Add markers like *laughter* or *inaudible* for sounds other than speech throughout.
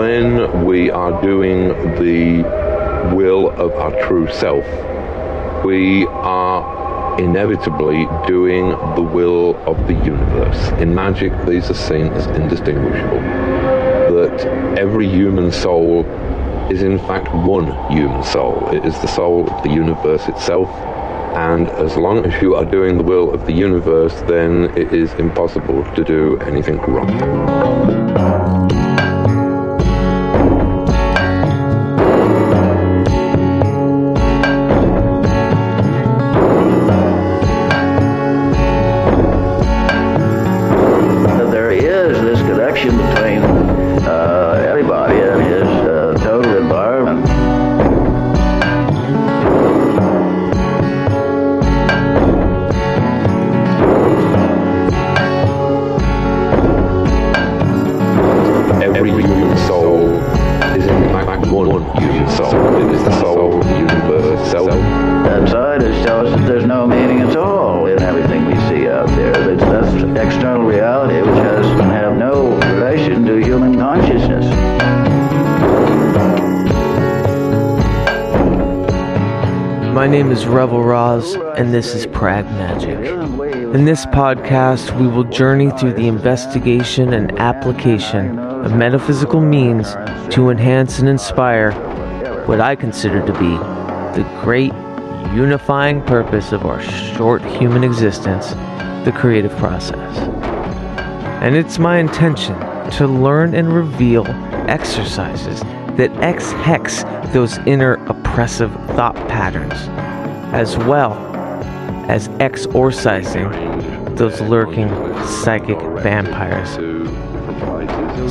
When we are doing the will of our true self, we are inevitably doing the will of the universe. In magic, these are seen as indistinguishable. That every human soul is in fact one human soul. It is the soul of the universe itself. And as long as you are doing the will of the universe, then it is impossible to do anything wrong. And this is Prag Magic. In this podcast, we will journey through the investigation and application of metaphysical means to enhance and inspire what I consider to be the great unifying purpose of our short human existence, the creative process. And it's my intention to learn and reveal exercises that X hex those inner oppressive thought patterns, as well as exorcising those lurking psychic vampires.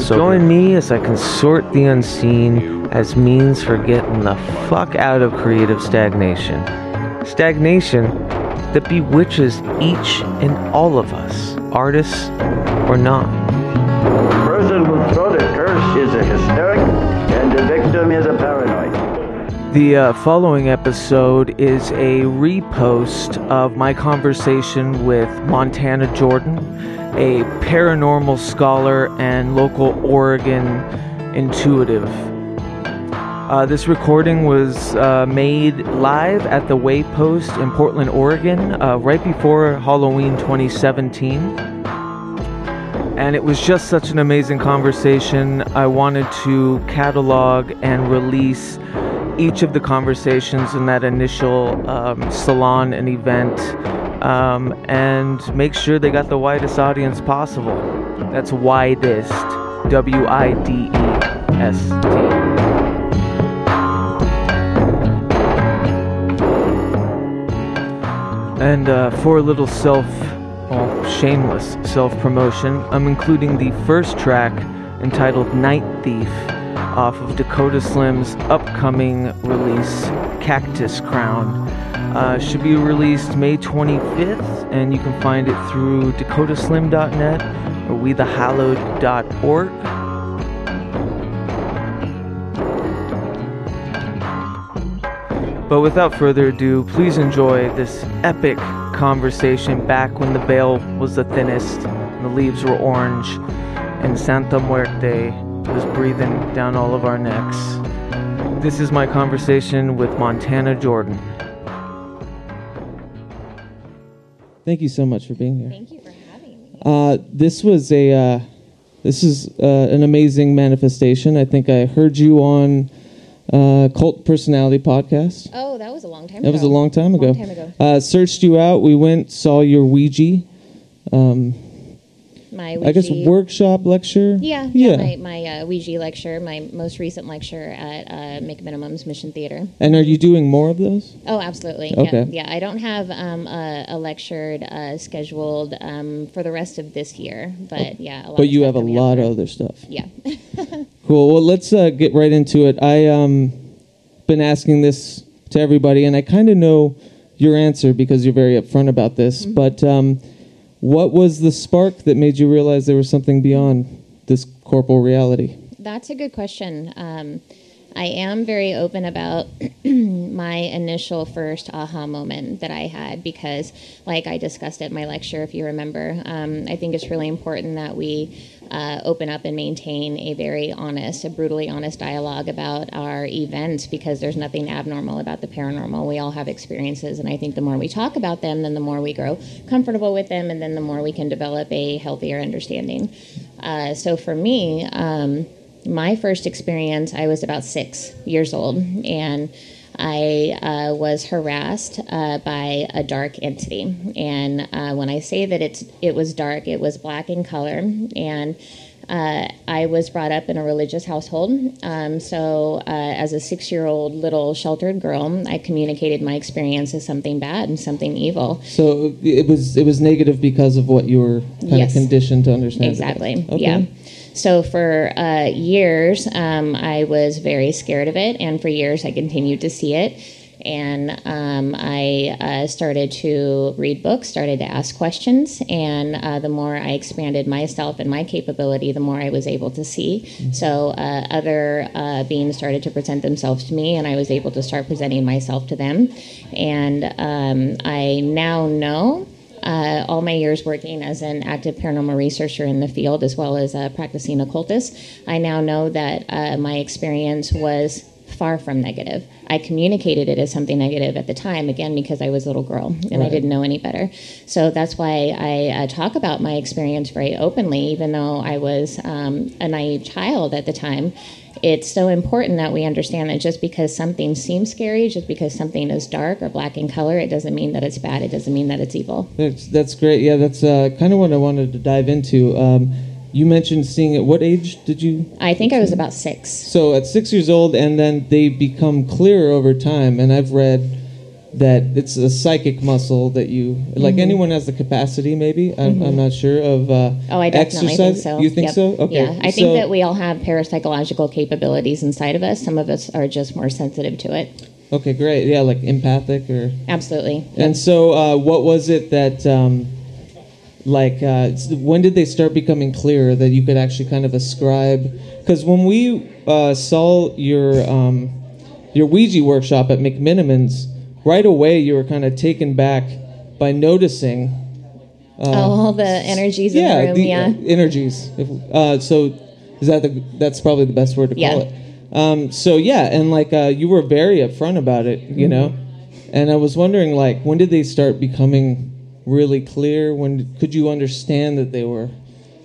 So join me as I consort the unseen as means for getting the fuck out of creative stagnation. Stagnation that bewitches each and all of us, artists or not. The uh, following episode is a repost of my conversation with Montana Jordan, a paranormal scholar and local Oregon intuitive. Uh, this recording was uh, made live at the Waypost in Portland, Oregon, uh, right before Halloween 2017 and it was just such an amazing conversation. I wanted to catalog and release each of the conversations in that initial um, salon and event um, and make sure they got the widest audience possible. That's widest, W I D E S T. And uh, for a little self, well, shameless self promotion, I'm including the first track entitled Night Thief off of Dakota Slim's upcoming release, Cactus Crown. Uh, should be released May 25th, and you can find it through dakotaslim.net or wethehallowed.org. But without further ado, please enjoy this epic conversation back when the veil was the thinnest, the leaves were orange, and Santa Muerte was breathing down all of our necks. This is my conversation with Montana Jordan. Thank you so much for being here. Thank you for having me. Uh, this was a uh, this is uh, an amazing manifestation. I think I heard you on uh, Cult Personality Podcast. Oh, that was a long time ago. That ago. was a long time ago. Long time ago. Uh, searched you out. We went, saw your Ouija. Um, My I guess workshop lecture. Yeah, yeah. My, my uh, Ouija lecture, my most recent lecture at uh, McMenamins Mission Theater. and are you doing more of those? Oh, absolutely. Okay. Yeah, yeah. I don't have um, a, a lecture uh, scheduled um, for the rest of this year, but yeah. A lot But you have a lot of other stuff. Yeah. *laughs* Cool. Well, let's uh, get right into it. I um been asking this to everybody, and I kind of know your answer because you're very upfront about this. Mm-hmm. But um, what was the spark that made you realize there was something beyond this corporal reality? That's a good question. Um, I am very open about *clears throat* my initial first aha moment that I had because, like I discussed at my lecture, if you remember, um, I think it's really important that we uh, open up and maintain a very honest, a brutally honest dialogue about our events because there's nothing abnormal about the paranormal. We all have experiences, and I think the more we talk about them, then the more we grow comfortable with them, and then the more we can develop a healthier understanding. Uh, so for me, um, my first experience, I was about six years old, and I uh, was harassed uh, by a dark entity. And uh, when I say that it's it was dark, it was black in color, and uh, I was brought up in a religious household. Um, so, uh, as a six-year-old little sheltered girl, I communicated my experience as something bad and something evil. So it was it was negative because of what you were kind Yes. of conditioned to understand. Exactly. Okay. Yeah. So for uh, years, um, I was very scared of it, and for years, I continued to see it. And um, I uh, started to read books, started to ask questions, and uh, the more I expanded myself and my capability, the more I was able to see. So uh, other uh, beings started to present themselves to me, and I was able to start presenting myself to them. And um, I now know uh, all my years working as an active paranormal researcher in the field as well as a practicing occultist, I now know that uh, my experience was far from negative. I communicated it as something negative at the time, again, because I was a little girl and I didn't know any better. So that's why I uh, talk about my experience very openly, even though I was um, a naive child at the time. It's so important that we understand that just because something seems scary, just because something is dark or black in color, it doesn't mean that it's bad. It doesn't mean that it's evil. That's that's great. Yeah, that's uh, kind of what I wanted to dive into. Um, you mentioned seeing at what age did you? I think I was about six. So at six years old, and then they become clearer over time. And I've read that it's a psychic muscle that you like. Mm-hmm. Anyone has the capacity, maybe. I'm, I'm not sure of. Uh, Oh, I definitely exercise. think so. You think Yep. so? Okay. Yeah, I think So- that we all have parapsychological capabilities inside of us. Some of us are just more sensitive to it. Okay, great. Yeah, like empathic or. Absolutely. And so, uh, what was it that, um, like, uh, when did they start becoming clearer that you could actually kind of ascribe? Because when we uh, saw your um, your Ouija workshop at McMenamins, right away you were kind of taken back by noticing. all the energies in yeah, the room. the, yeah. uh, energies. If, uh, so, is that the? That's probably the best word to call Yeah. it. Um, so yeah, and like uh, you were very upfront about it, you Mm-hmm. know, and I was wondering like when did they start becoming really clear? When could you understand that they were,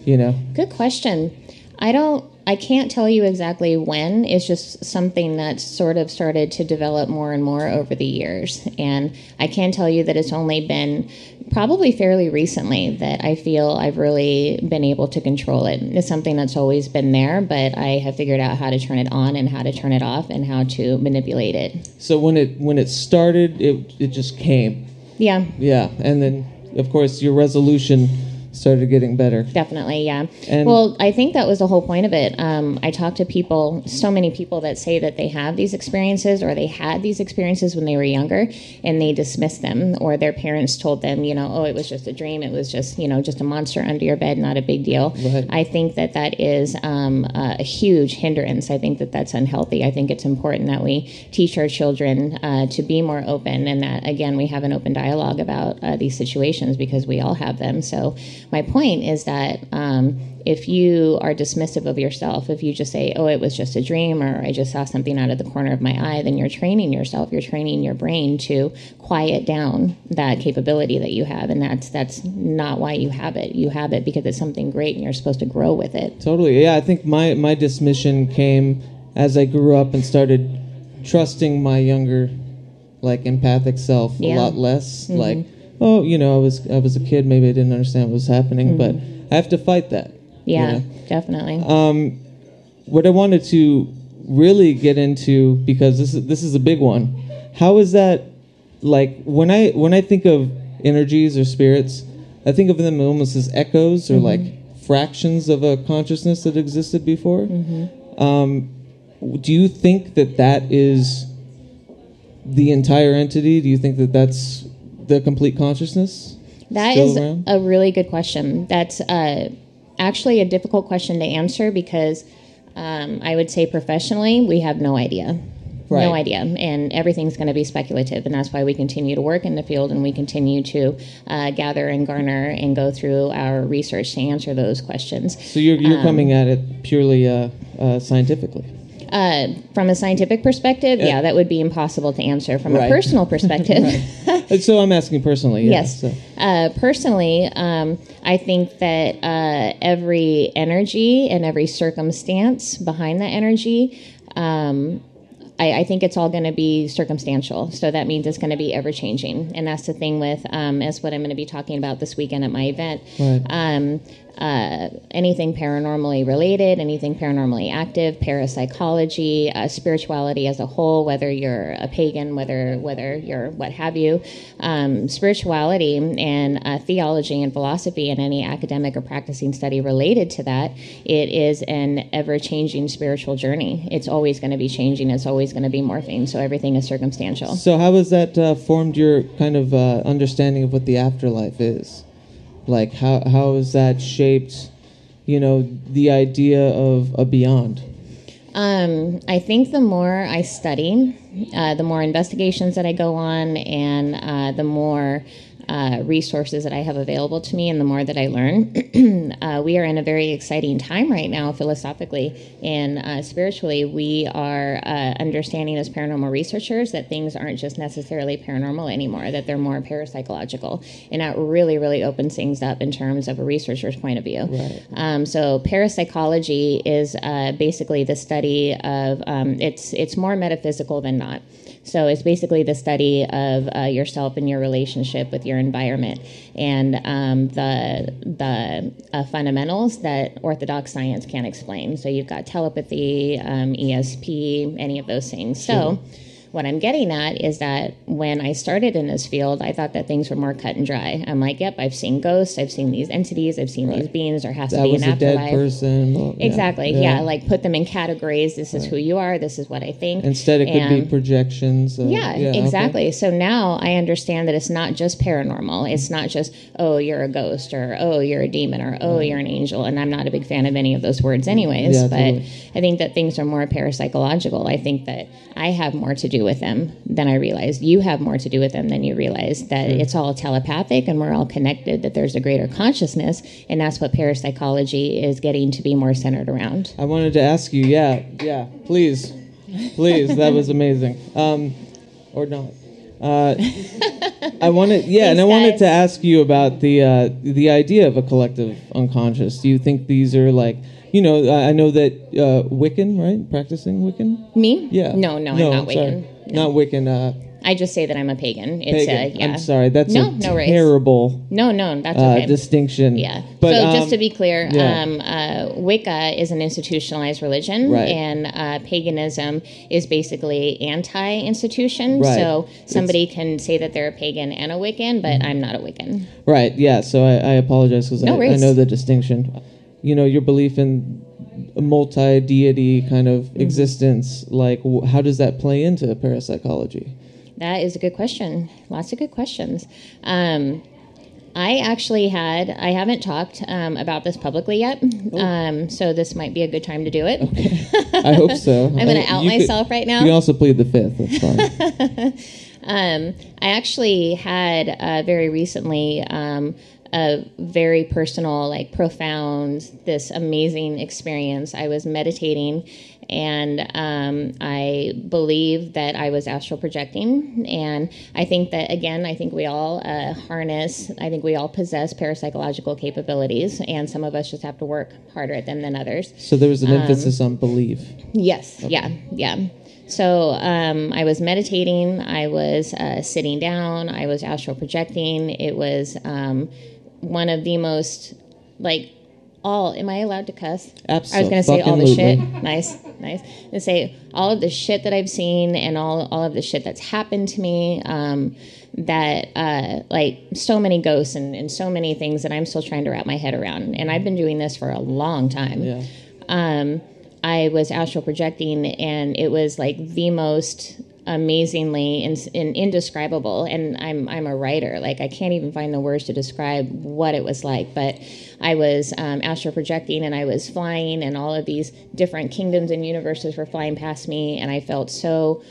you know? Good question. I don't. I can't tell you exactly when. It's just something that sort of started to develop more and more over the years. And I can tell you that it's only been probably fairly recently that I feel I've really been able to control it. It's something that's always been there, but I have figured out how to turn it on and how to turn it off and how to manipulate it. So when it when it started, it it just came, Yeah, yeah, and then of course your resolution started getting better. Definitely, yeah. And- well, I think that was the whole point of it. Um, I talk to people, so many people that say that they have these experiences or they had these experiences when they were younger and they dismiss them, or their parents told them, you know, oh, it was just a dream. It was just, you know, just a monster under your bed, not a big deal. Right. I think that that is um, a huge hindrance. I think that that's unhealthy. I think it's important that we teach our children uh, to be more open and that, again, we have an open dialogue about uh, these situations because we all have them. So, my point is that um, if you are dismissive of yourself, if you just say, oh, it was just a dream or I just saw something out of the corner of my eye, then you're training yourself, you're training your brain to quiet down that capability that you have. And that's, that's not why you have it. You have it because it's something great and you're supposed to grow with it. Totally. Yeah, I think my my dismission came as I grew up and started trusting my younger, like empathic self a lot less. Like, oh, you know, I was I was a kid, maybe I didn't understand what was happening, but I have to fight that. you Yeah, know? definitely. Um, what I wanted to really get into because this is this is a big one. How is that like when I when I think of energies or spirits, I think of them almost as echoes or like fractions of a consciousness that existed before. Um, do you think that that is the entire entity? Do you think that that's the complete consciousness? That is around? a really good question. That's uh, actually a difficult question to answer because Um, I would say professionally, we have no idea. Right. No idea. And everything's going to be speculative. And that's why we continue to work in the field and we continue to uh, gather and garner and go through our research to answer those questions. So you're, you're Um, coming at it purely uh, uh, scientifically. Uh, from a scientific perspective, yeah, that would be impossible to answer. From Right. a personal *laughs* perspective, So I'm asking personally. Yeah, Yes. so- Uh, personally, um, I think that uh, every energy and every circumstance behind that energy, um, I, I think it's all going to be circumstantial. So that means it's going to be ever changing. And that's the thing with, um, is what I'm going to be talking about this weekend at my event. Right. Um, uh, anything paranormally related, anything paranormally active, parapsychology, uh, spirituality as a whole, whether you're a pagan, whether whether you're what have you, um, spirituality and uh, theology and philosophy and any academic or practicing study related to that, it is an ever changing spiritual journey. It's always going to be changing. It's always going to be morphing. So everything is circumstantial. So how has that uh, formed your kind of uh, understanding of what the afterlife is? Like how how has that shaped, you know, the idea of a beyond? Um, I think the more I study, uh, the more investigations that I go on, and uh, the more uh, resources that I have available to me, and the more that I learn. *clears throat* uh, we are in a very exciting time right now, philosophically and uh, spiritually. We are uh, understanding as paranormal researchers that things aren't just necessarily paranormal anymore; that they're more parapsychological, and that really, really opens things up in terms of a researcher's point of view. Um, so parapsychology is uh, basically the study of um, it's it's more metaphysical than not. So it's basically the study of uh, yourself and your relationship with your environment and um, the the uh, fundamentals that orthodox science can't explain. So you've got telepathy, um, ESP, any of those things. So what I'm getting at is that when I started in this field, I thought that things were more cut and dry. I'm like, yep, I've seen ghosts, I've seen these entities, I've seen these beings. There has to That be was an a dead afterlife. person. well, yeah, Exactly. Yeah. like put them in categories. This is who you are. This is what I think. Instead, it could be projections. yeah, okay. exactly. So now I understand that it's not just paranormal. It's not just, oh, you're a ghost or oh, you're a demon or oh, you're an angel. And I'm not a big fan of any of those words, anyways. Yeah, but totally. I think that things are more parapsychological. I think that I have more to do with them than I realized. You have more to do with them than you realize. That it's all telepathic and we're all connected, that there's a greater consciousness. And that's what parapsychology is getting to be more centered around. I wanted to ask you. Yeah, yeah. Please, please. that was amazing. Um, or not. Uh, I wanted, yeah, and I Thanks, wanted to ask you about the uh, the idea of a collective unconscious. Do you think these are like, you know, I know that uh, Wiccan, right? Practicing Wiccan. Me? Yeah. No, no, I'm not sorry. Wiccan. Not Wiccan. Uh, I just say that I'm a pagan. It's pagan. Uh, yeah. I'm sorry. That's No, a no terrible No, no, that's uh, distinction. yeah. But so um, just to be clear, yeah. um, uh, Wicca is an institutionalized religion, Right. and uh, paganism is basically anti-institution. Right. So somebody can say that they're a pagan and a Wiccan, but I'm not a Wiccan. Right. Yeah. So I, I apologize because No I, I know the distinction. You know, your belief in a multi-deity kind of Mm-hmm. existence. Like, how does that play into parapsychology? That is a good question. Lots of good questions. Um, I actually had, I haven't talked um, about this publicly yet, Oh. um, so this might be a good time to do it. *laughs* I hope so. I'm going to out you could- myself right now. You also plead the fifth. That's fine. *laughs* Um, I actually had uh, very recently um, a very personal, like profound, this amazing experience. I was meditating and um, I believe that I was astral projecting. And I think that, again, I think we all uh, harness, I think we all possess parapsychological capabilities, and some of us just have to work harder at them than others. so there was an Um, emphasis on belief. Yes. Yeah. Yeah. So um, I was meditating. I was uh, sitting down. I was astral projecting. It was um, one of the most like all. Am I allowed to cuss? Absolutely. I was going to say all the shit. *laughs* Nice, nice. And say all of the shit that I've seen and all all of the shit that's happened to me. Um, that uh, like so many ghosts and, and so many things that I'm still trying to wrap my head around. And I've been doing this for a long time Yeah. um, I was astral projecting, and it was like the most amazingly in, in, indescribable and I'm I'm a writer. Like I can't even find the words to describe what it was like but I was um, astral projecting and I was flying and all of these different kingdoms and universes were flying past me and I felt so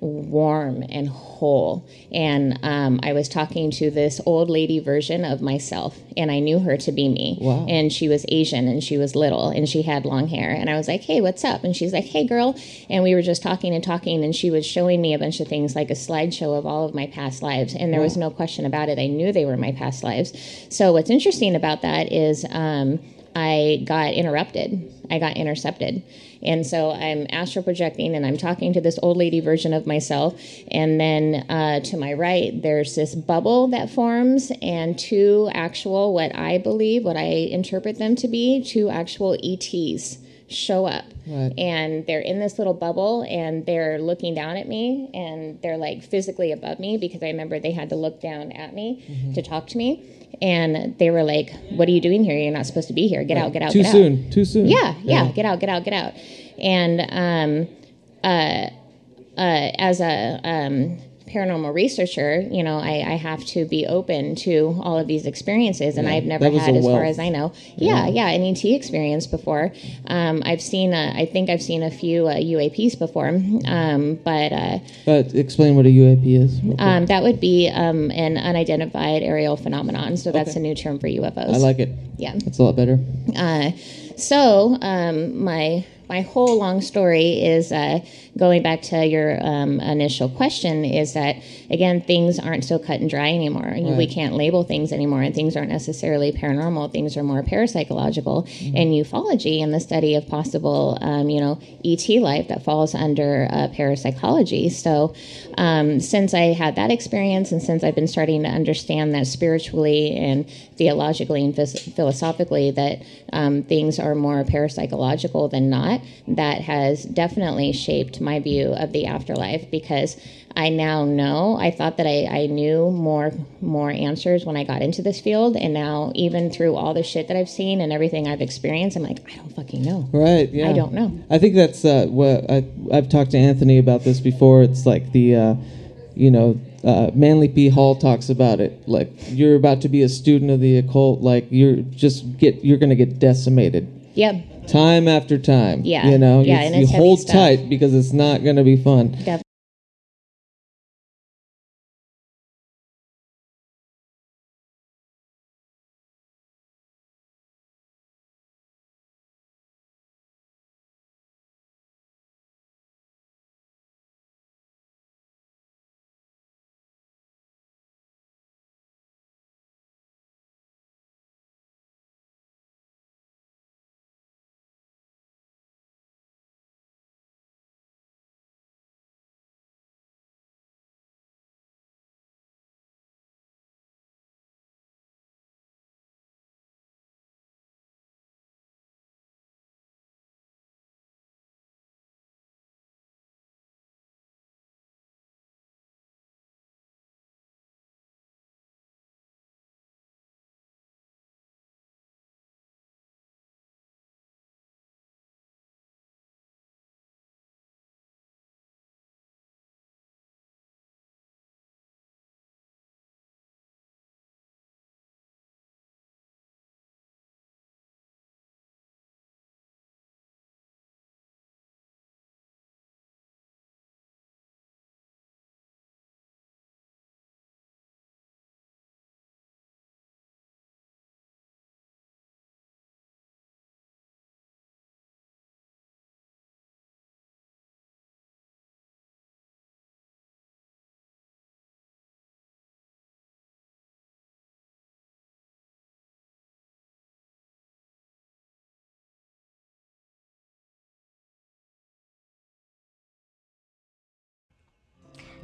warm and whole. And um, I was talking to this old lady version of myself, and I knew her to be me. Wow. And she was Asian and she was little and she had long hair. And I was like, hey, what's up? And she's like, hey, girl. And we were just talking and talking, and she was showing me a bunch of things like a slideshow of all of my past lives. And there wow. was no question about it. I knew they were my past lives. So, what's interesting about that is um, I got interrupted, I got intercepted. And so I'm astral projecting and I'm talking to this old lady version of myself. And then uh, to my right, there's this bubble that forms, and two actual, what I believe, what I interpret them to be, two actual ETs show up right. and they're in this little bubble and they're looking down at me and they're like physically above me because I remember they had to look down at me mm-hmm. to talk to me and they were like, "What are you doing here? You're not supposed to be here. Get right. out, get out, too get soon, out." Too soon. Yeah, yeah, yeah, Get out, get out, get out. And um, uh, uh, as a um, paranormal researcher, you know, I, I, have to be open to all of these experiences, and yeah, I've never had, as far as I know, yeah, yeah, yeah an ET experience before. Um, I've seen, a, I think I've seen a few uh, UAPs before, um, but. Uh, but explain what a UAP is. Um, that would be um, an unidentified aerial phenomenon. So that's okay. a new term for UFOs. I like it. Yeah, that's a lot better. Uh, so um, my my whole long story is uh, going back to your um, initial question is that again things aren't so cut and dry anymore right. we can't label things anymore and things aren't necessarily paranormal things are more parapsychological mm-hmm. and ufology and the study of possible um, you know et life that falls under uh, parapsychology so um, since i had that experience and since i've been starting to understand that spiritually and theologically and philosophically that um, things are more parapsychological than not that has definitely shaped my view of the afterlife because I now know. I thought that I, I knew more more answers when I got into this field, and now even through all the shit that I've seen and everything I've experienced, I'm like, I don't fucking know. Right? Yeah. I don't know. I think that's uh, what I, I've talked to Anthony about this before. It's like the, uh, you know, uh, Manly P. Hall talks about it. Like you're about to be a student of the occult. Like you're just get you're gonna get decimated. Yep. Time after time. Yeah. You know. Yeah, you, and you hold tight because it's not gonna be fun. Definitely.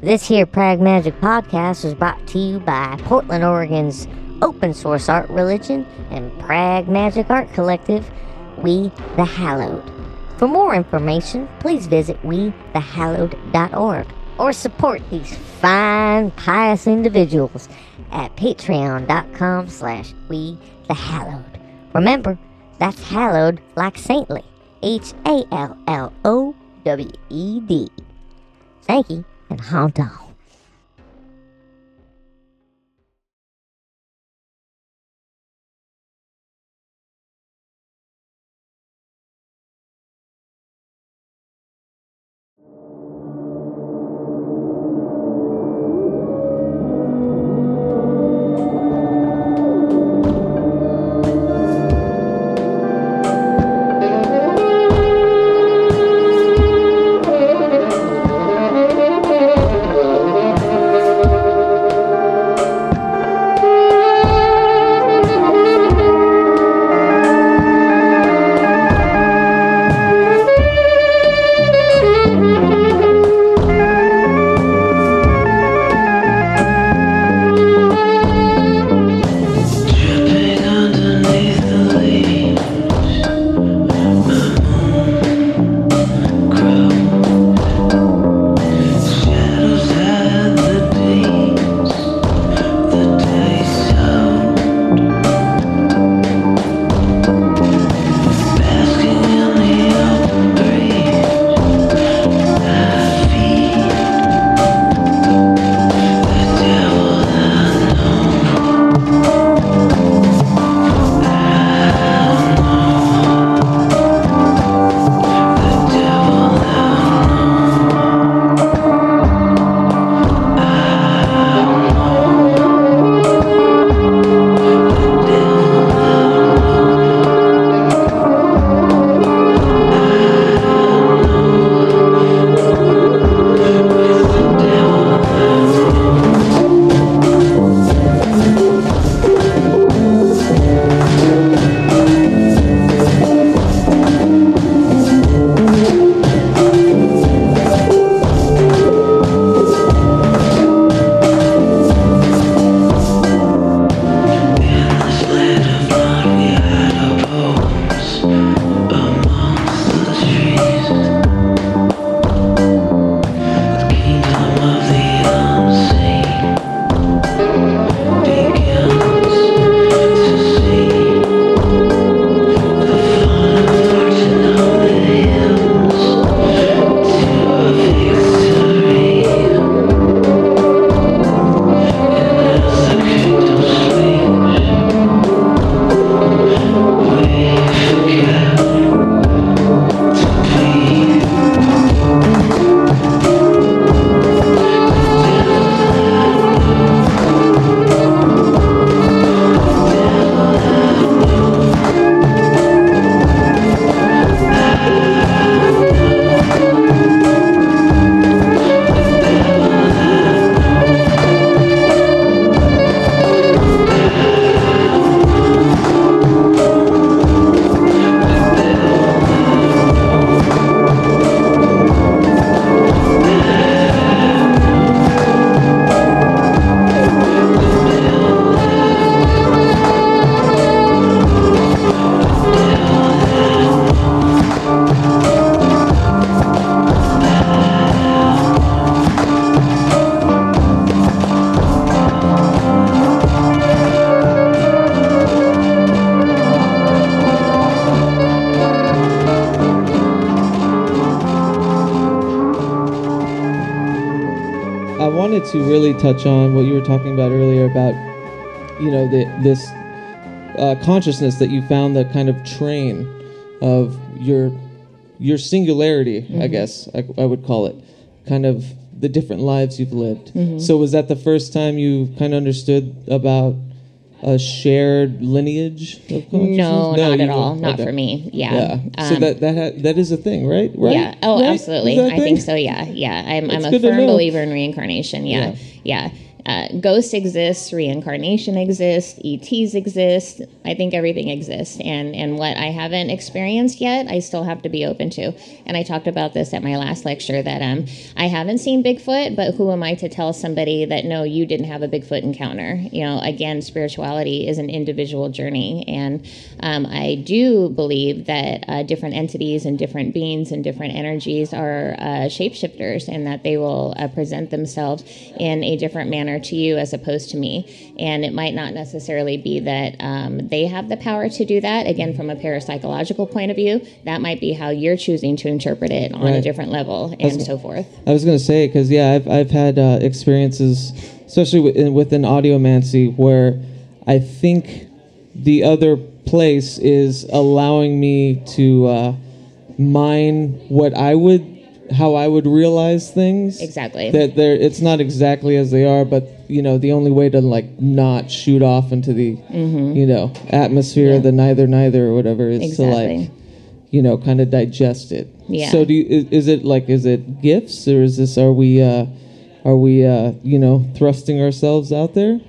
This here Prag Magic podcast is brought to you by Portland, Oregon's open source art religion and Prag Magic Art Collective, We the Hallowed. For more information, please visit wethehallowed.org or support these fine, pious individuals at patreon.com slash we the hallowed. Remember, that's hallowed like saintly. H A L L O W E D. Thank you and haunt on. Touch on what you were talking about earlier about, you know, the, this uh, consciousness that you found the kind of train of your your singularity, I guess I, I would call it, kind of the different lives you've lived. So was that the first time you kind of understood about a shared lineage of consciousness? No, not at all. weren't- okay. for me. Yeah. Yeah. so Um, that that ha- that is a thing, right? Right? Yeah. Oh, Right? absolutely. Is that a I think so. Yeah. Yeah. I'm, I'm a firm believer in reincarnation. Yeah. Yeah. Uh, ghost exists, reincarnation exists, ETs exist. I think everything exists, and and what I haven't experienced yet, I still have to be open to. And I talked about this at my last lecture that um I haven't seen Bigfoot, but who am I to tell somebody that no, you didn't have a Bigfoot encounter? You know, again, spirituality is an individual journey, and um, I do believe that uh, different entities and different beings and different energies are uh, shapeshifters, and that they will uh, present themselves in a different manner honor to you as opposed to me. And it might not necessarily be that um, they have the power to do that. Again, from a parapsychological point of view, that might be how you're choosing to interpret it on a different level and so forth. I was gonna say because yeah, I've I've had uh, experiences, especially within, within audiomancy, where I think the other place is allowing me to uh, mine what I would, how I would realize things. Exactly. That they're it's not exactly as they are, but you know the only way to like not shoot off into the you know atmosphere, the neither neither or whatever is to like you know kind of digest it. Yeah. So do you, is, is it like is it gifts or is this are we uh are we uh you know thrusting ourselves out there?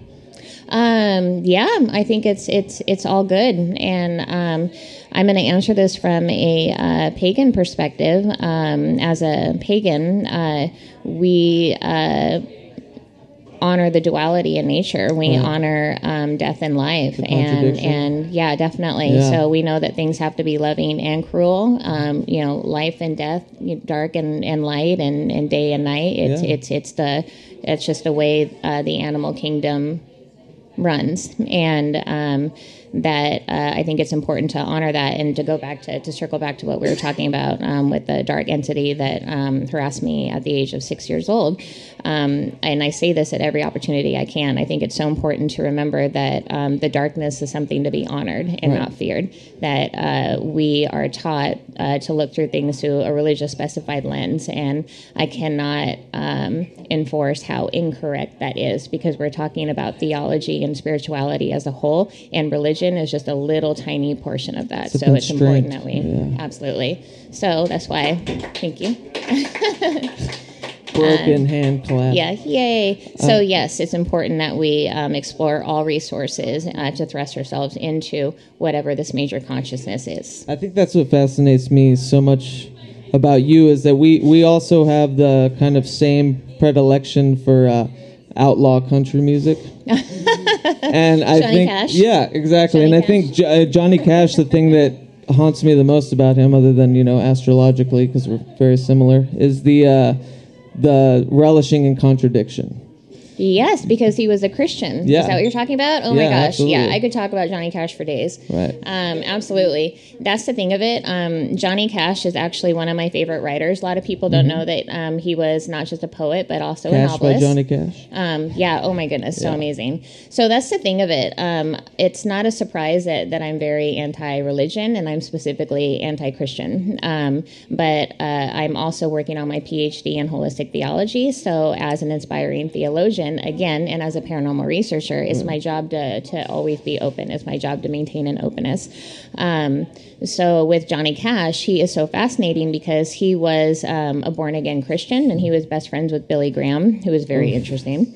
Um, yeah, I think it's it's it's all good, and um, I'm going to answer this from a uh, pagan perspective. Um, as a pagan, uh, we uh, honor the duality in nature. We honor um, death and life, and and yeah, definitely. Yeah. So we know that things have to be loving and cruel. Um, you know, life and death, dark and, and light, and, and day and night. It's Yeah. it's it's the it's just the way uh, the animal kingdom runs and um, that uh, I think it's important to honor that and to go back to, to circle back to what we were talking about um, with the dark entity that um, harassed me at the age of six years old. Um, and I say this at every opportunity I can. I think it's so important to remember that um, the darkness is something to be honored and Right. not feared. That uh, we are taught uh, to look through things through a religious specified lens, and I cannot um, enforce how incorrect that is because we're talking about theology and spirituality as a whole, and religion is just a little tiny portion of that. a so it's important that we yeah. absolutely. So that's why. Thank you. *laughs* Broken hand clap. Yeah, yay. So, yes, it's important that we um, explore all resources uh, to thrust ourselves into whatever this major consciousness is. I think that's what fascinates me so much about you is that we we also have the kind of same predilection for uh, outlaw country music. *laughs* and I Johnny think Cash? yeah, exactly. Johnny and I think J- uh, Johnny Cash the thing that haunts me the most about him other than, you know, astrologically because we're very similar is the uh, the relishing in contradiction. Yes, because he was a Christian. Yeah. Is that what you're talking about? Oh my Yeah, gosh. Yeah. I could talk about Johnny Cash for days. Right. Um, absolutely. That's the thing of it. Um, Johnny Cash is actually one of my favorite writers. A lot of people don't know that um, he was not just a poet, but also a Mm-hmm. Cash by novelist. Johnny Cash. Um, yeah. Oh my goodness. So amazing. So that's the thing of it. Um, it's not a surprise that, that I'm very anti-religion and I'm specifically anti-Christian. Um, but uh, I'm also working on my PhD in holistic theology. So as an inspiring theologian, again, and as a paranormal researcher, it's my job to, to always be open. It's my job to maintain an openness. Um, so with Johnny Cash, he is so fascinating because he was um, a born again Christian and he was best friends with Billy Graham, who was very interesting.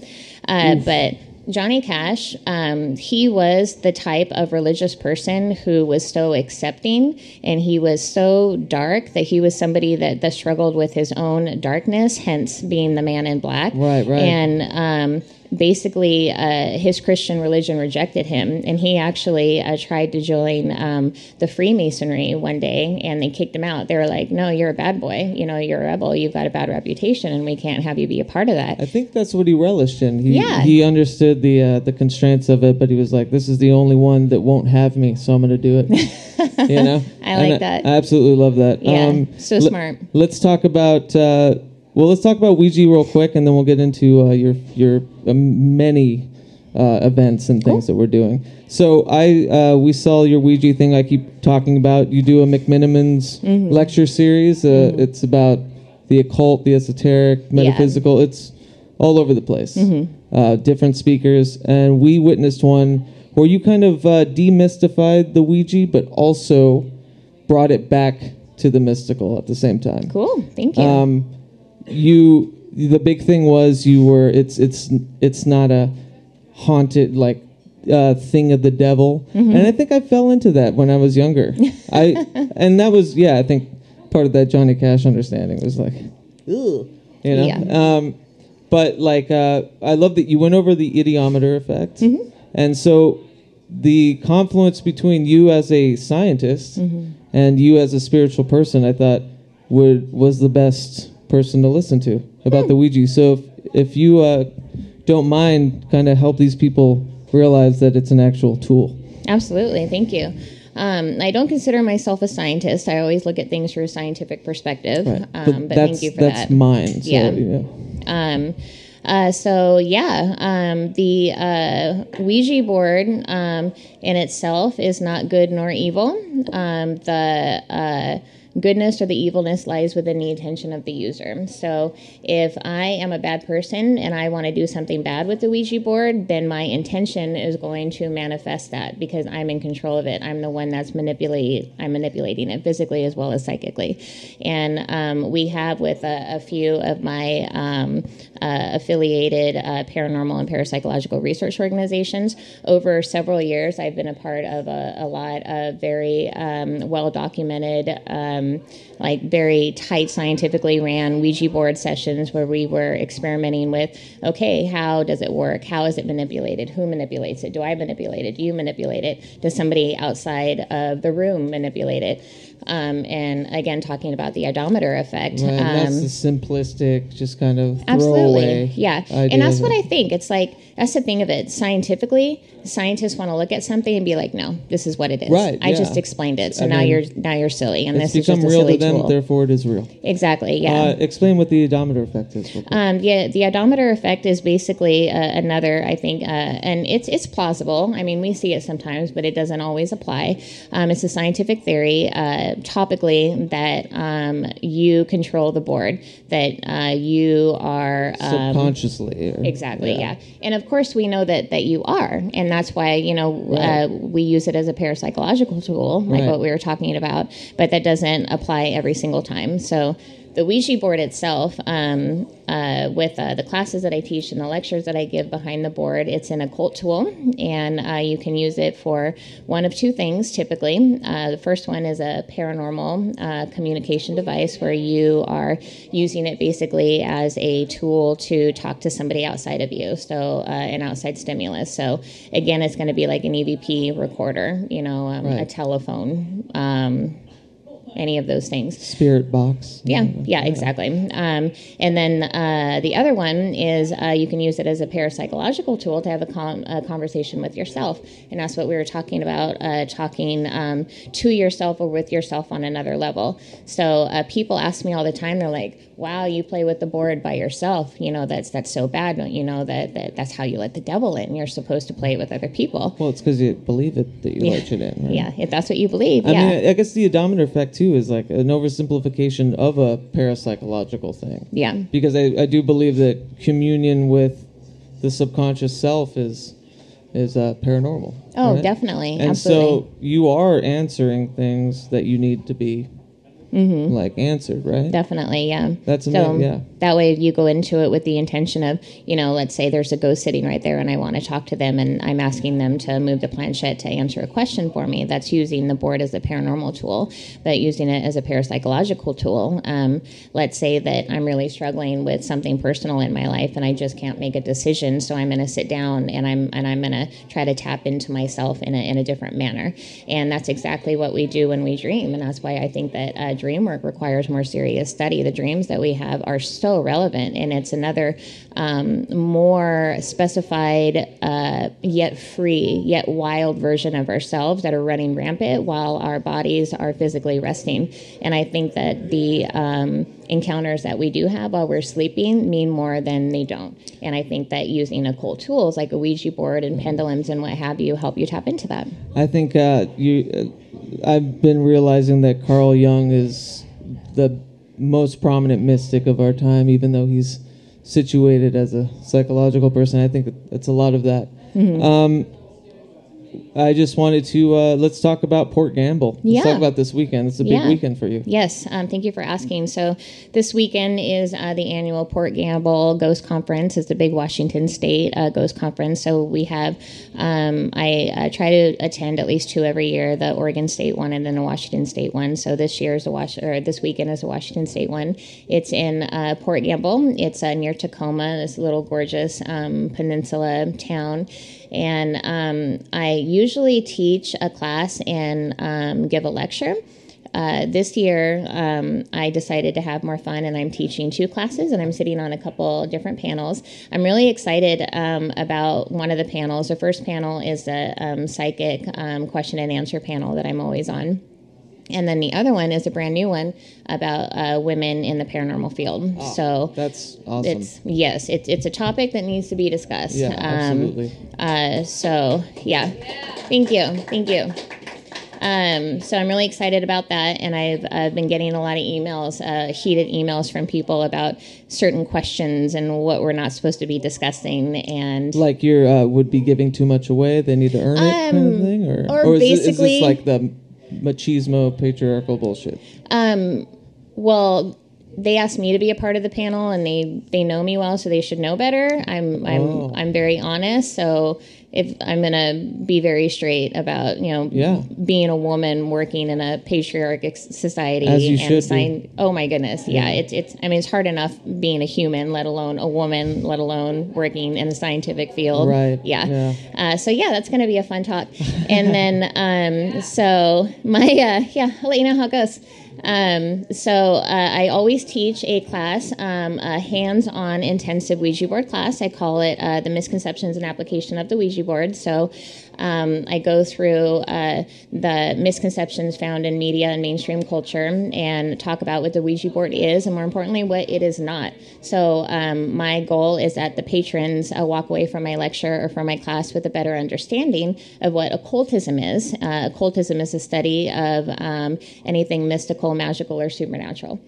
Uh, but Johnny Cash, um, he was the type of religious person who was so accepting and he was so dark that he was somebody that, that struggled with his own darkness, hence being the man in black. Right, right. And um, basically, uh, his Christian religion rejected him. And he actually uh, tried to join um, the Freemasonry one day and they kicked him out. They were like, no, you're a bad boy. You know, you're a rebel. You've got a bad reputation and we can't have you be a part of that. I think that's what he relished in. He, Yeah. he understood the uh, the constraints of it, but he was like, "This is the only one that won't have me, so I'm going to do it." *laughs* you know, I like And that. I absolutely love that. Um, Yeah, so le- smart. Let's talk about. Well, let's talk about Ouija real quick, and then we'll get into uh, your your uh, many uh, events and things that we're doing. So I uh, we saw your Ouija thing. I keep talking about. You do a McMenamins Mm-hmm. lecture series. Uh, It's about the occult, the esoteric, metaphysical. It's all over the place. Mm-hmm. Uh, different speakers, and we witnessed one where you kind of uh, demystified the Ouija, but also brought it back to the mystical at the same time Cool. Thank you. um, you the big thing was you were it's it's it's not a haunted like uh, thing of the devil Mm-hmm. and i think i fell into that when i was younger i *laughs* and that was yeah i think part of that johnny cash understanding was like Ooh. you know Yeah. um, but like uh, i love that you went over the ideomotor effect Mm-hmm. and so the confluence between you as a scientist Mm-hmm. and you as a spiritual person, I thought would was the best person to listen to about the Ouija. So if if you uh, don't mind, kind of help these people realize that it's an actual tool. Absolutely, thank you. Um, I don't consider myself a scientist. I always look at things through a scientific perspective. Right. Um, but, that's, thank you for that's that. mine. So, Yeah. yeah. Um, uh, so yeah, um, the uh, Ouija board um, in itself is not good nor evil. Um, the uh, goodness or the evilness lies within the intention of the user. So if I am a bad person and I want to do something bad with the Ouija board, then my intention is going to manifest that because I'm in control of it. I'm the one that's manipulate. I'm manipulating it physically as well as psychically. And um, we have with a, a few of my um, uh, affiliated uh, paranormal and parapsychological research organizations over several years. I've been a part of a, a lot of very um, well documented. Um, Um, like very tight scientifically ran Ouija board sessions where we were experimenting with okay, how does it work? How is it manipulated? Who manipulates it? Do I manipulate it? Do you manipulate it? Does somebody outside of the room manipulate it? Um, and again, talking about the ideomotor effect. Right, and that's um, the simplistic, just kind of Absolutely. Yeah. idea And that's what. I think. It's like, that's the thing of it. Scientifically, scientists want to look at something and be like, no, this is what it is. Right, I just explained it. So I now mean, you're now you're silly. And this is just become a real silly to them, tool. therefore it is real. Exactly. Yeah. Uh, explain what the ideomotor effect is. Um, yeah, the ideomotor effect is basically uh, another, I think, uh, and it's it's plausible. I mean, we see it sometimes, but it doesn't always apply. Um, it's a scientific theory, uh, topically, that um, you control the board, that uh, you are um, Subconsciously. or- Exactly, yeah. And of course, we know that that you are, and that's why you know Right. uh, we use it as a parapsychological tool, like Right. what we were talking about. But that doesn't apply every single time. So the Ouija board itself, um, uh, with uh, the classes that I teach and the lectures that I give behind the board, it's an occult tool, and uh, you can use it for one of two things typically. Uh, the first one is a paranormal uh, communication device where you are using it basically as a tool to talk to somebody outside of you, so uh, an outside stimulus. So again, it's going to be like an EVP recorder, you know, um, a telephone. Um, any of those things. Spirit box. Yeah, yeah, exactly. Um, and then uh, the other one is uh, you can use it as a parapsychological tool to have a, con- a conversation with yourself, and that's what we were talking about, uh, talking um, to yourself or with yourself on another level. So uh, people ask me all the time, they're like, "Wow, you play with the board by yourself? You know, that's that's so bad. You know that, that that's how you let the devil in? You're supposed to play it with other people." Well, it's because you believe it that you Yeah. let it in. Right? Yeah, if that's what you believe, I yeah. mean, I guess the ideomotor effect too is like an oversimplification of a parapsychological thing. Yeah. Because I, I do believe that communion with the subconscious self is is uh, paranormal. Oh, right? definitely. And Absolutely. so you are answering things that you need to be Mm-hmm. like answered, right? Definitely, yeah. That's so amazing, yeah. that way you go into it with the intention of, you know, let's say there's a ghost sitting right there and I want to talk to them and I'm asking them to move the planchette to answer a question for me. That's using the board as a paranormal tool, but using it as a parapsychological tool. Um, let's say that I'm really struggling with something personal in my life and I just can't make a decision, so I'm going to sit down and I'm and I'm going to try to tap into myself in a in a different manner. And that's exactly what we do when we dream, and that's why I think that uh, dream work requires more serious study. The dreams that we have are so relevant, and it's another um, more specified, uh, yet free, yet wild version of ourselves that are running rampant while our bodies are physically resting. And I think that the um, encounters that we do have while we're sleeping mean more than they don't. And I think that using occult tools like a Ouija board and pendulums and what have you help you tap into that. I think uh, you. Uh, I've been realizing that Carl Jung is the most prominent mystic of our time, even though he's situated as a psychological person. I think that that's a lot of that. Mm-hmm. Um, I just wanted to uh, let's talk about Port Gamble. Let's Yeah. talk about this weekend. It's a big Yeah. weekend for you. Yes, um, thank you for asking. So this weekend is uh, the annual Port Gamble Ghost Conference. It's the big Washington State uh, Ghost Conference. So we have, um, I uh, try to attend at least two every year. The Oregon State one and then the Washington State one. So this year is the Wash or this weekend is the Washington State one. It's in uh, Port Gamble. It's uh, near Tacoma, this little gorgeous um, peninsula town and um, I usually teach a class and um, give a lecture. uh, this year, um, I decided to have more fun, and I'm teaching two classes, and I'm sitting on a couple different panels. I'm really excited um, about one of the panels. The first panel is a um, psychic um, question and answer panel that I'm always on. And then the other one is a brand new one about uh, women in the paranormal field. so That's awesome. it's yes, it's it's a topic that needs to be discussed. yeah, absolutely. Uh, so yeah, thank you, thank you. Um, so I'm really excited about that, and I've I've been getting a lot of emails, uh, heated emails from people about certain questions and what we're not supposed to be discussing, and like you uh, would be giving too much away. They need to earn it, kind of Um, thing, or or is, it- is basically- this like the machismo patriarchal bullshit? Um, well, they asked me to be a part of the panel, and they they know me well, so they should know better. I'm I'm Oh. I'm very honest, so if I'm gonna be very straight about you know Yeah. being a woman working in a patriarchic society As you and should be. oh my goodness, yeah, it's it's I mean it's hard enough being a human, let alone a woman, let alone working in the scientific field. Right, Yeah. yeah. Uh, so yeah, that's gonna be a fun talk, and then um, so my uh, yeah, I'll let you know how it goes. Um, so uh, I always teach a class, um, a hands-on intensive Ouija board class. I call it uh, the misconceptions and application of the Ouija board. So um, I go through uh, the misconceptions found in media and mainstream culture and talk about what the Ouija board is, and more importantly, what it is not. So um, my goal is that the patrons uh, walk away from my lecture or from my class with a better understanding of what occultism is. Uh, occultism is a study of um, anything mystical, magical, or supernatural.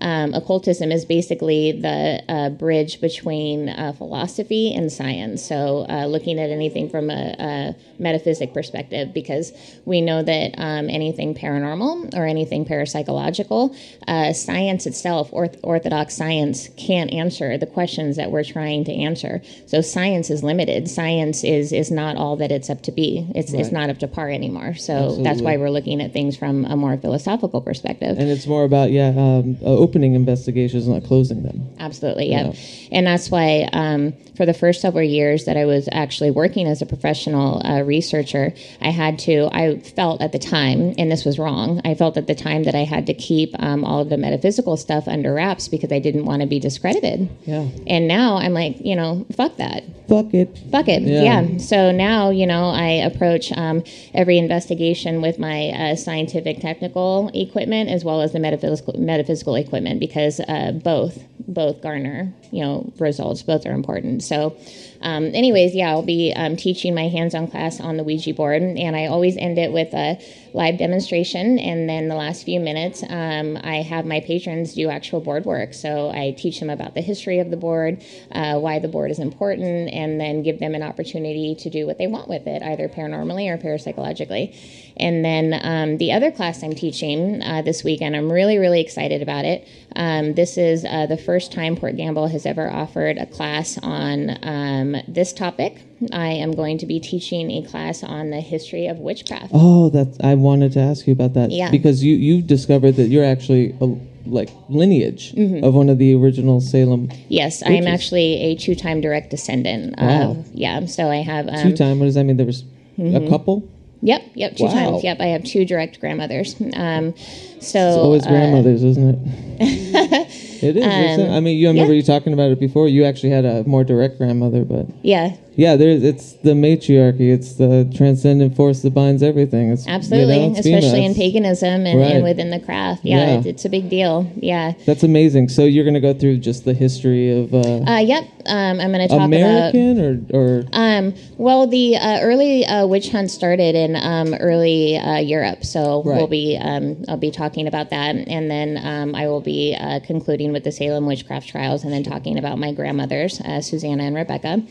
Um, occultism is basically the uh, bridge between uh, philosophy and science. So, uh, looking at anything from a, a metaphysic perspective, because we know that um, anything paranormal or anything parapsychological, uh, science itself, orth- orthodox science, can't answer the questions that we're trying to answer. So, science is limited. Science is is not all that it's up to be. It's it's not up to par anymore. So that's why we're looking at things from a more philosophical perspective. And it's more about yeah, um, uh, opening investigations, not closing them. Absolutely, yeah. And that's why um, for the first several years that I was actually working as a professional uh, researcher, I had to, I felt at the time, and this was wrong, I felt at the time that I had to keep um, all of the metaphysical stuff under wraps because I didn't want to be discredited. Yeah. And now I'm like, you know, fuck that. Fuck it. Fuck it. Yeah. Yeah. So now, you know, I approach um, every investigation with my uh, scientific technical equipment as well as the metaphysical metaphysical equipment because uh, both both garner you know results. Both are important. So, um, anyways, yeah, I'll be um, teaching my hands-on class on the Ouija board, and I always end it with a live demonstration, and then the last few minutes, um, I have my patrons do actual board work. So I teach them about the history of the board, uh, why the board is important, and then give them an opportunity to do what they want with it, either paranormally or parapsychologically. And then um, the other class I'm teaching uh, this weekend, I'm really, really excited about it. Um, this is uh, the first time Port Gamble has ever offered a class on um, this topic. I am going to be teaching a class on the history of witchcraft. Oh, that's I wanted to ask you about that. Yeah. Because you you've discovered that you're actually a like lineage Mm-hmm. of one of the original Salem Yes, I am actually a two-time direct descendant. Wow. Of, yeah, so I have um, two time. What does that mean? There was a couple. Yep, yep, two Wow. times. Yep, I have two direct grandmothers. Um, so It's always uh, grandmothers, isn't it? *laughs* it is. isn't? I mean, you I remember Um, yeah. you talking about it before. You actually had a more direct grandmother, but yeah, yeah, there's it's the matriarchy. It's the transcendent force that binds everything. It's you know, absolutely, it's especially in paganism and, Right. and within the craft. Yeah, Yeah. It's, it's a big deal. Yeah. That's amazing. So you're going to go through just the history of uh, Uh, yep. Um, I'm going to talk about. American or or Um, well, the uh, early uh, witch hunt started in um, early uh, Europe, so Right. we'll be um, I'll be talking about that, and then um, I will be uh, concluding with the Salem witchcraft trials, and then talking about my grandmothers, uh, Susanna and Rebecca,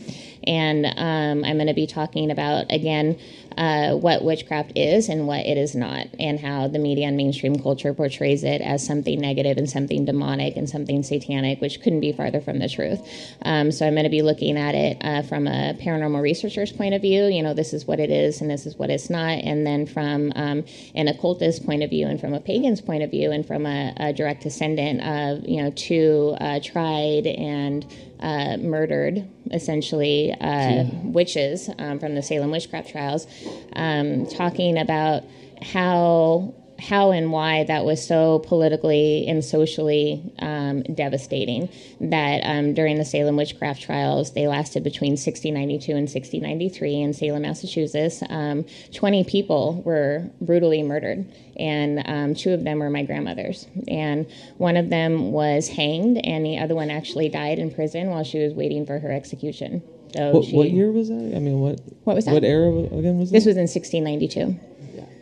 and um, I'm going to be talking about again uh, what witchcraft is and what it is not, and how the media and mainstream culture portrays it as something negative and something demonic and something satanic, which couldn't be farther from the truth. Um, so I'm going to be looking at it uh, from a paranormal researcher's point of view. You know, this is what it is and this is what it's not, and then from um, an occultist point of view and from a pagan's point of view and from a, a direct descendant of you know two uh, tried and uh, murdered, essentially, uh, witches um, from the Salem witchcraft trials, um, talking about how how and why that was so politically and socially um, devastating that um, during the Salem witchcraft trials, they lasted between 1692 and 1693 in Salem, Massachusetts. Um, 20 people were brutally murdered, and um, two of them were my grandmothers. And one of them was hanged, and the other one actually died in prison while she was waiting for her execution. So What, she, what year was that? I mean, what? What was that? What era again was that? This was in 1692.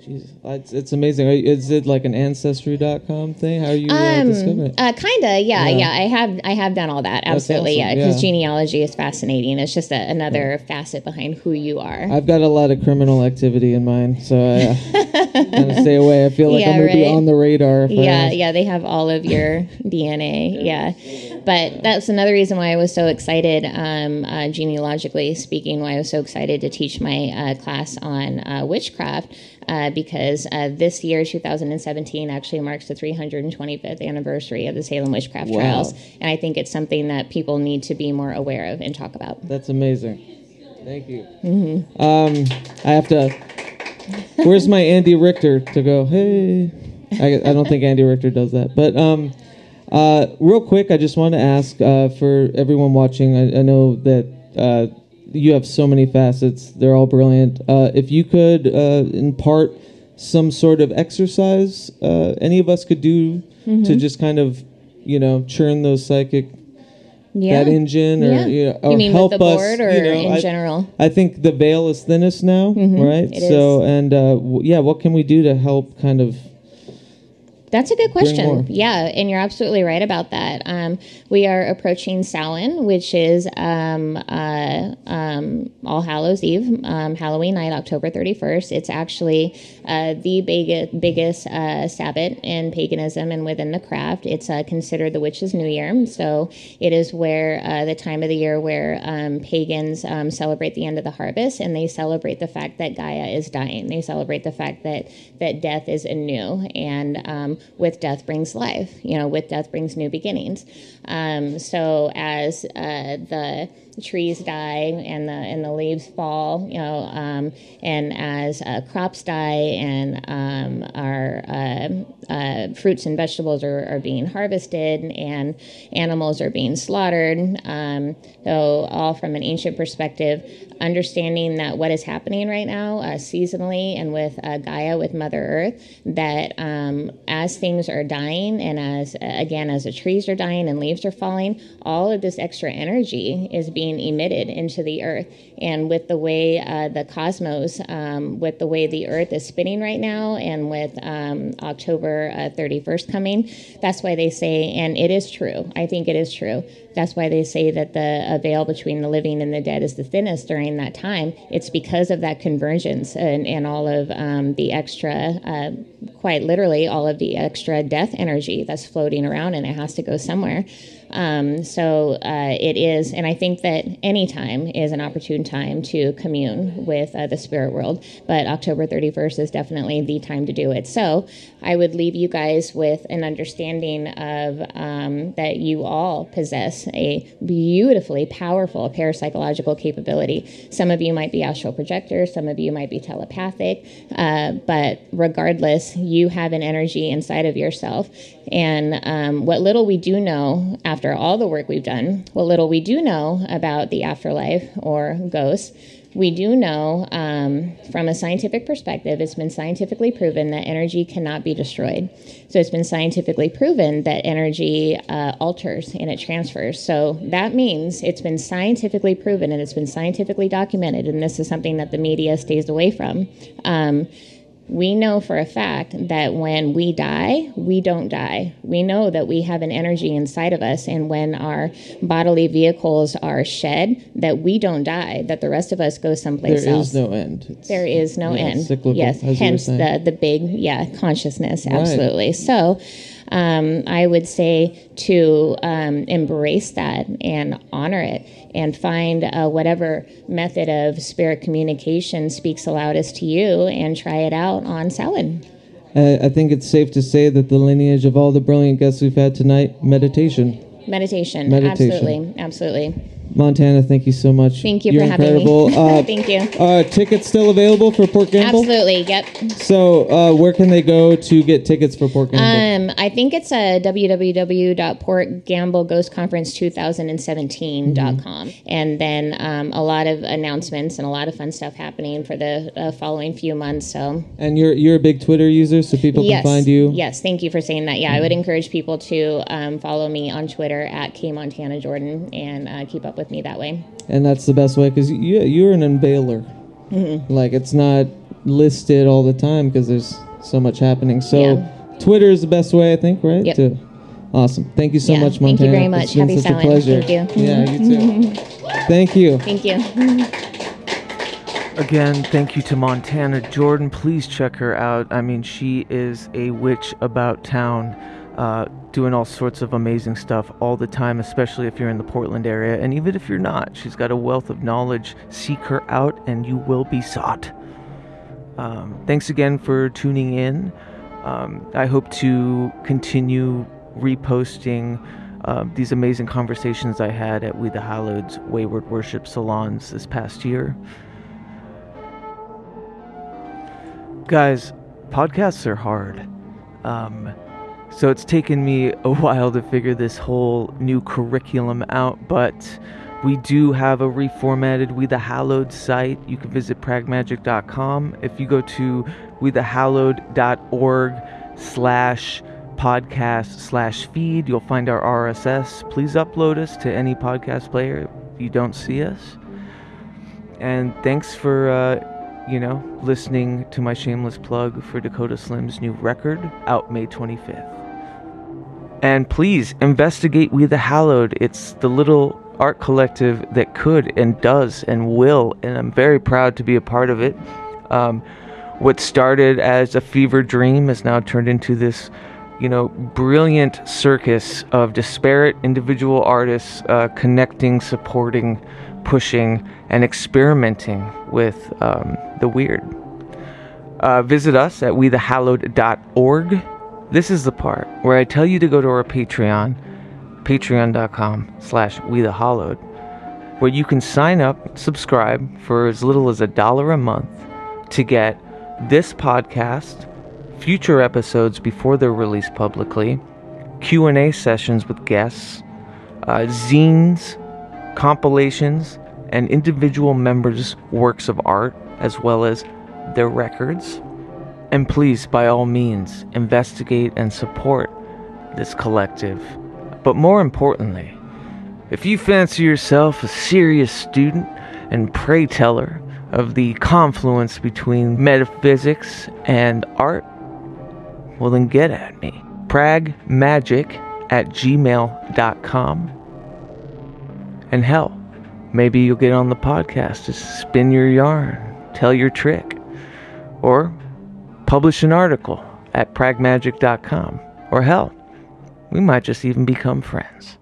Jesus, it's, it's amazing. Are you- Is it like an ancestry.com thing? How are you uh, discovering it? Uh, kinda, yeah, Yeah. yeah, I have, I have done all that. Absolutely, awesome, yeah. Because yeah. genealogy is fascinating. It's just a, another facet behind who you are. I've got a lot of criminal activity in mine, so I uh, *laughs* kind of stay away. I feel like Yeah, I'm going to be on the radar. If yeah, ask. yeah, they have all of your *laughs* DNA. Yeah, but that's another reason why I was so excited, um, uh, genealogically speaking, why I was so excited to teach my uh, class on uh, witchcraft. Uh, because uh, this year, 2017, actually marks the 325th anniversary of the Salem witchcraft Wow. trials, and I think it's something that people need to be more aware of and talk about. That's amazing. Thank you. Mm-hmm. Um, I have to. Where's my Andy Richter to go? Hey, I, I don't think Andy Richter does that. But um, uh, real quick, I just want to ask uh, for everyone watching. I, I know that uh, you have so many facets; they're all brilliant. Uh, if you could uh, impart some sort of exercise, uh, any of us could do Mm-hmm. to just kind of, you know, churn those psychic Yeah. that engine or Yeah. you, know, You or with help the us board or you know, in I, general? I think the veil is thinnest now right Mm-hmm. it so is. and uh, w- yeah what can we do to help kind of That's a good question. Yeah, and you're absolutely right about that. Um, we are approaching Samhain, which is um, uh, um, All Hallows Eve, um, Halloween night, October 31st. It's actually uh, the big, biggest uh, Sabbath in paganism and within the craft. It's uh, considered the witch's new year. So it is where uh, the time of the year where um, pagans um, celebrate the end of the harvest and they celebrate the fact that Gaia is dying. They celebrate the fact that that death is anew, and um, with death brings life. You know, with death brings new beginnings. Um, so as uh, the trees die and the and the leaves fall, you know, um, and as uh, crops die and um, our uh, uh, fruits and vegetables are, are being harvested and animals are being slaughtered. Um, so all from an ancient perspective, understanding that what is happening right now, uh, seasonally and with uh, Gaia, with Mother Earth, that um, as things are dying and as again as the trees are dying and leaves are falling, all of this extra energy is being emitted into the earth. And with the way uh, the cosmos, um, with the way the earth is spinning right now, and with um, October uh, 31st coming, that's why they say, and it is true, I think it is true. That's why they say that the veil between the living and the dead is the thinnest during that time. It's because of that convergence and, and all of um, the extra, uh, quite literally, all of the extra death energy that's floating around, and it has to go somewhere. Um, so uh, it is, and I think that any time is an opportune time to commune with uh, the spirit world. But October 31st is definitely the time to do it. So I would leave you guys with an understanding of um, that you all possess a beautifully powerful parapsychological capability. Some of you might be astral projectors, some of you might be telepathic, uh, but regardless, you have an energy inside of yourself. And um, what little we do know after all the work we've done, what little we do know about the afterlife or ghosts, we do know um, from a scientific perspective, it's been scientifically proven that energy cannot be destroyed. So it's been scientifically proven that energy uh, alters and it transfers. So that means it's been scientifically proven and it's been scientifically documented, and this is something that the media stays away from. Um, we know for a fact that when we die, we don't die. We know that we have an energy inside of us, and when our bodily vehicles are shed, that we don't die, that the rest of us go someplace is else. There is no end It's- There is no Yeah, end. cyclical, yes, as you were hence the the big yeah consciousness. Absolutely. So, um, I would say to um, embrace that and honor it, and find uh, whatever method of spirit communication speaks the loudest to you, and try it out on uh, i think it's safe to say that the lineage of all the brilliant guests we've had tonight meditation Meditation. Meditation. Absolutely. Absolutely. Montana, thank you so much. Thank you You're for having me. *laughs* Uh, Thank you. Uh, tickets still available for Port Gamble? Absolutely. Yep. So, uh, where can they go to get tickets for Port Gamble? Um, I think it's a www.portgambleghostconference2017.com. And then um, a lot of announcements and a lot of fun stuff happening for the uh, following few months. So, and you're you're a big Twitter user, so people yes. can find you. Yes. Thank you for saying that. Yeah, I would encourage people to um, follow me on Twitter at KMontanaJordan and uh, keep up with me that way. And that's the best way because you you're an unveiler. Mm-hmm. Like it's not listed all the time because there's so much happening. So Yeah. Twitter is the best way, I think, right? Yep. To, awesome. Thank you so Yeah, much, Montana. thank you Montana. very It's much. been Happy such a pleasure. Thank you. Yeah, you too. *laughs* Thank you. Thank you. Again, thank you to Montana Jordan. Please check her out. I mean, she is a witch about town, uh, doing all sorts of amazing stuff all the time, especially if you're in the Portland area. And even if you're not, she's got a wealth of knowledge. Seek her out, and you will be sought. Um, thanks again for tuning in. Um, I hope to continue reposting uh, these amazing conversations I had at We the Hallowed's Wayward Worship Salons this past year. Guys, podcasts are hard. Um, so it's taken me a *laughs* while to figure this whole new curriculum out, but we do have a reformatted We the Hallowed site. You can visit pragmagic.com. If you go to wethehallowed.org slash podcast slash feed, you'll find our RSS. Please upload us to any podcast player if you don't see us. And thanks for, uh, you know, listening to my shameless plug for Dakota Slim's new record, out May 25th. And please investigate We the Hallowed. It's the little art collective that could and does and will, and I'm very proud to be a part of it. Um, what started as a fever dream has now turned into this, you know, brilliant circus of disparate individual artists uh, connecting, supporting, pushing, and experimenting with um, the weird. Uh, visit us at wethehallowed.org. This is the part where I tell you to go to our Patreon, patreon.com slash wethehallowed, where you can sign up, subscribe for as little as a dollar a month to get this podcast, future episodes before they're released publicly, Q&A sessions with guests, uh, zines, compilations, and individual members' works of art, as well as their records. And please, by all means, investigate and support this collective. But more importantly, if you fancy yourself a serious student and pray teller of the confluence between metaphysics and art, well then get at me. Pragmagic at gmail.com. And hell, maybe you'll get on the podcast to spin your yarn, tell your trick, or publish an article at pragmagic.com. Or hell, we might just even become friends.